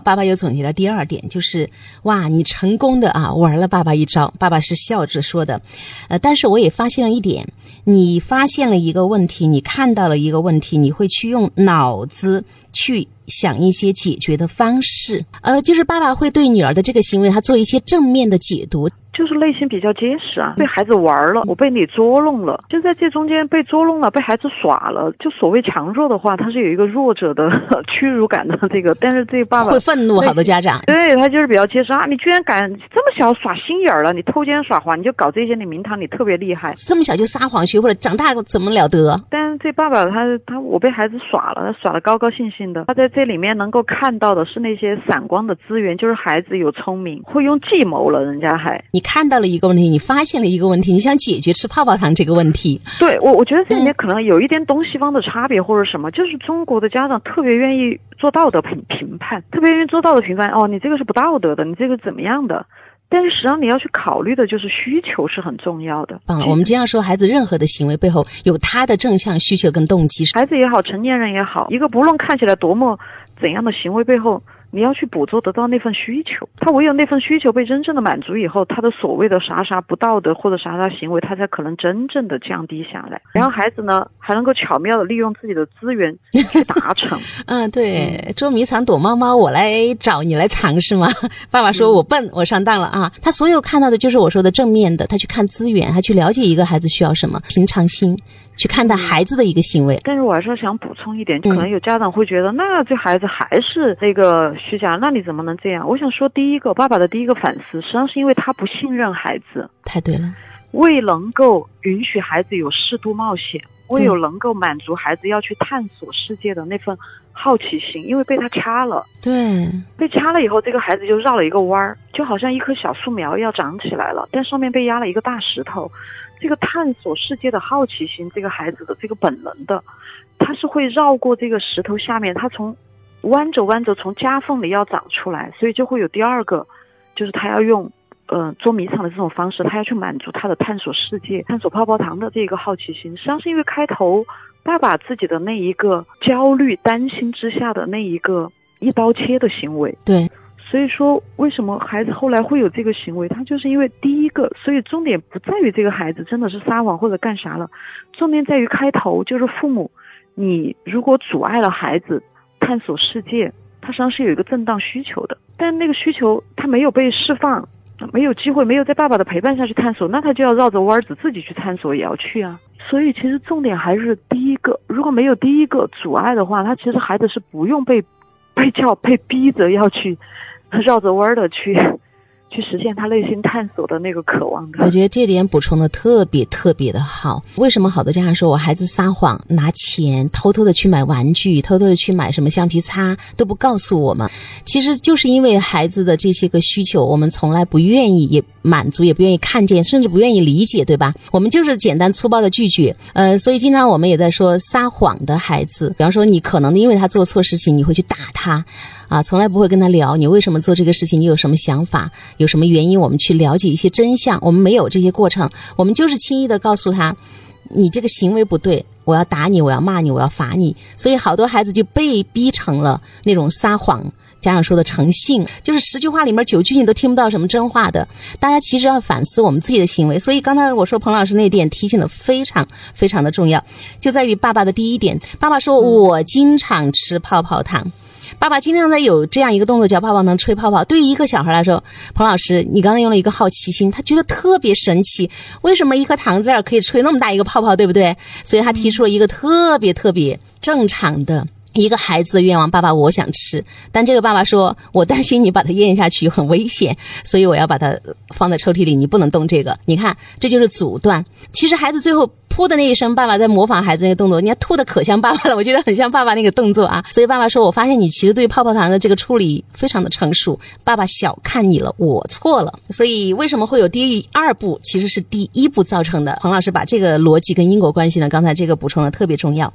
爸爸又总结了第二点，就是哇，你成功的啊玩了爸爸一招。爸爸是笑着说的，呃，但是我也发现了一点，你发现了一个问题，你看到了一个问题，你会去用脑子去想一些解决的方式。呃，就是爸爸会对女儿的这个行为，他做一些正面的解读。就是内心比较结实啊，被孩子玩了，我被你捉弄了，就在这中间被捉弄了，被孩子耍了。就所谓强弱的话，他是有一个弱者的 屈辱感的这个，但是这个爸爸会愤怒，好多家长对他就是比较结实啊，你居然敢这么小耍心眼儿了，你偷奸耍滑，你就搞这些，你名堂你特别厉害，这么小就撒谎学会了，长大怎么了得？但是这爸爸他他我被孩子耍了，他耍的高高兴兴的，他在这里面能够看到的是那些闪光的资源，就是孩子有聪明，会用计谋了，人家还你。看到了一个问题，你发现了一个问题，你想解决吃泡泡糖这个问题。对我，我觉得这里面可能有一点东西方的差别，或者什么，就是中国的家长特别愿意做道德评评判，特别愿意做道德评判。哦，你这个是不道德的，你这个怎么样的？但是实际上你要去考虑的就是需求是很重要的。棒了，我们经常说孩子任何的行为背后有他的正向需求跟动机。孩子也好，成年人也好，一个不论看起来多么怎样的行为背后。你要去捕捉得到那份需求，他唯有那份需求被真正的满足以后，他的所谓的啥啥不道德或者啥啥行为，他才可能真正的降低下来。然后孩子呢，还能够巧妙的利用自己的资源去达成。嗯，对，捉迷藏躲猫猫，我来找你来藏是吗？爸爸说我笨，我上当了啊！他所有看到的就是我说的正面的，他去看资源，他去了解一个孩子需要什么，平常心。去看待孩子的一个行为，但是我还是想补充一点，可能有家长会觉得，那这孩子还是那个虚假，那你怎么能这样？我想说，第一个，爸爸的第一个反思，实际上是因为他不信任孩子。太对了，未能够允许孩子有适度冒险，未有能够满足孩子要去探索世界的那份好奇心，因为被他掐了。对，被掐了以后，这个孩子就绕了一个弯儿，就好像一棵小树苗要长起来了，但上面被压了一个大石头。这个探索世界的好奇心，这个孩子的这个本能的，他是会绕过这个石头下面，他从弯着弯着从夹缝里要长出来，所以就会有第二个，就是他要用呃捉迷藏的这种方式，他要去满足他的探索世界、探索泡泡糖的这个好奇心。实际上是因为开头爸爸自己的那一个焦虑、担心之下的那一个一刀切的行为。对。所以说，为什么孩子后来会有这个行为？他就是因为第一个，所以重点不在于这个孩子真的是撒谎或者干啥了，重点在于开头就是父母，你如果阻碍了孩子探索世界，他实际上是有一个正当需求的，但那个需求他没有被释放，没有机会，没有在爸爸的陪伴下去探索，那他就要绕着弯子自己去探索，也要去啊。所以其实重点还是第一个，如果没有第一个阻碍的话，他其实孩子是不用被被叫被逼着要去。绕着弯的去，去实现他内心探索的那个渴望的。我觉得这点补充的特别特别的好。为什么好多家长说我孩子撒谎拿钱，偷偷的去买玩具，偷偷的去买什么橡皮擦都不告诉我们？其实就是因为孩子的这些个需求，我们从来不愿意也满足，也不愿意看见，甚至不愿意理解，对吧？我们就是简单粗暴的拒绝。呃，所以经常我们也在说撒谎的孩子，比方说你可能因为他做错事情，你会去打他。啊，从来不会跟他聊你为什么做这个事情，你有什么想法，有什么原因，我们去了解一些真相。我们没有这些过程，我们就是轻易的告诉他，你这个行为不对，我要打你，我要骂你，我要罚你。所以好多孩子就被逼成了那种撒谎。家长说的诚信，就是十句话里面九句你都听不到什么真话的。大家其实要反思我们自己的行为。所以刚才我说彭老师那点提醒的非常非常的重要，就在于爸爸的第一点，爸爸说我经常吃泡泡糖。爸爸经常在有这样一个动作，叫泡泡能吹泡泡。对于一个小孩来说，彭老师，你刚才用了一个好奇心，他觉得特别神奇。为什么一颗糖子儿可以吹那么大一个泡泡，对不对？所以他提出了一个特别特别正常的。一个孩子的愿望，爸爸，我想吃，但这个爸爸说，我担心你把它咽下去很危险，所以我要把它放在抽屉里，你不能动这个。你看，这就是阻断。其实孩子最后噗的那一声，爸爸在模仿孩子那个动作，你看吐的可像爸爸了，我觉得很像爸爸那个动作啊。所以爸爸说，我发现你其实对泡泡糖的这个处理非常的成熟，爸爸小看你了，我错了。所以为什么会有第二步，其实是第一步造成的。彭老师把这个逻辑跟因果关系呢，刚才这个补充的特别重要。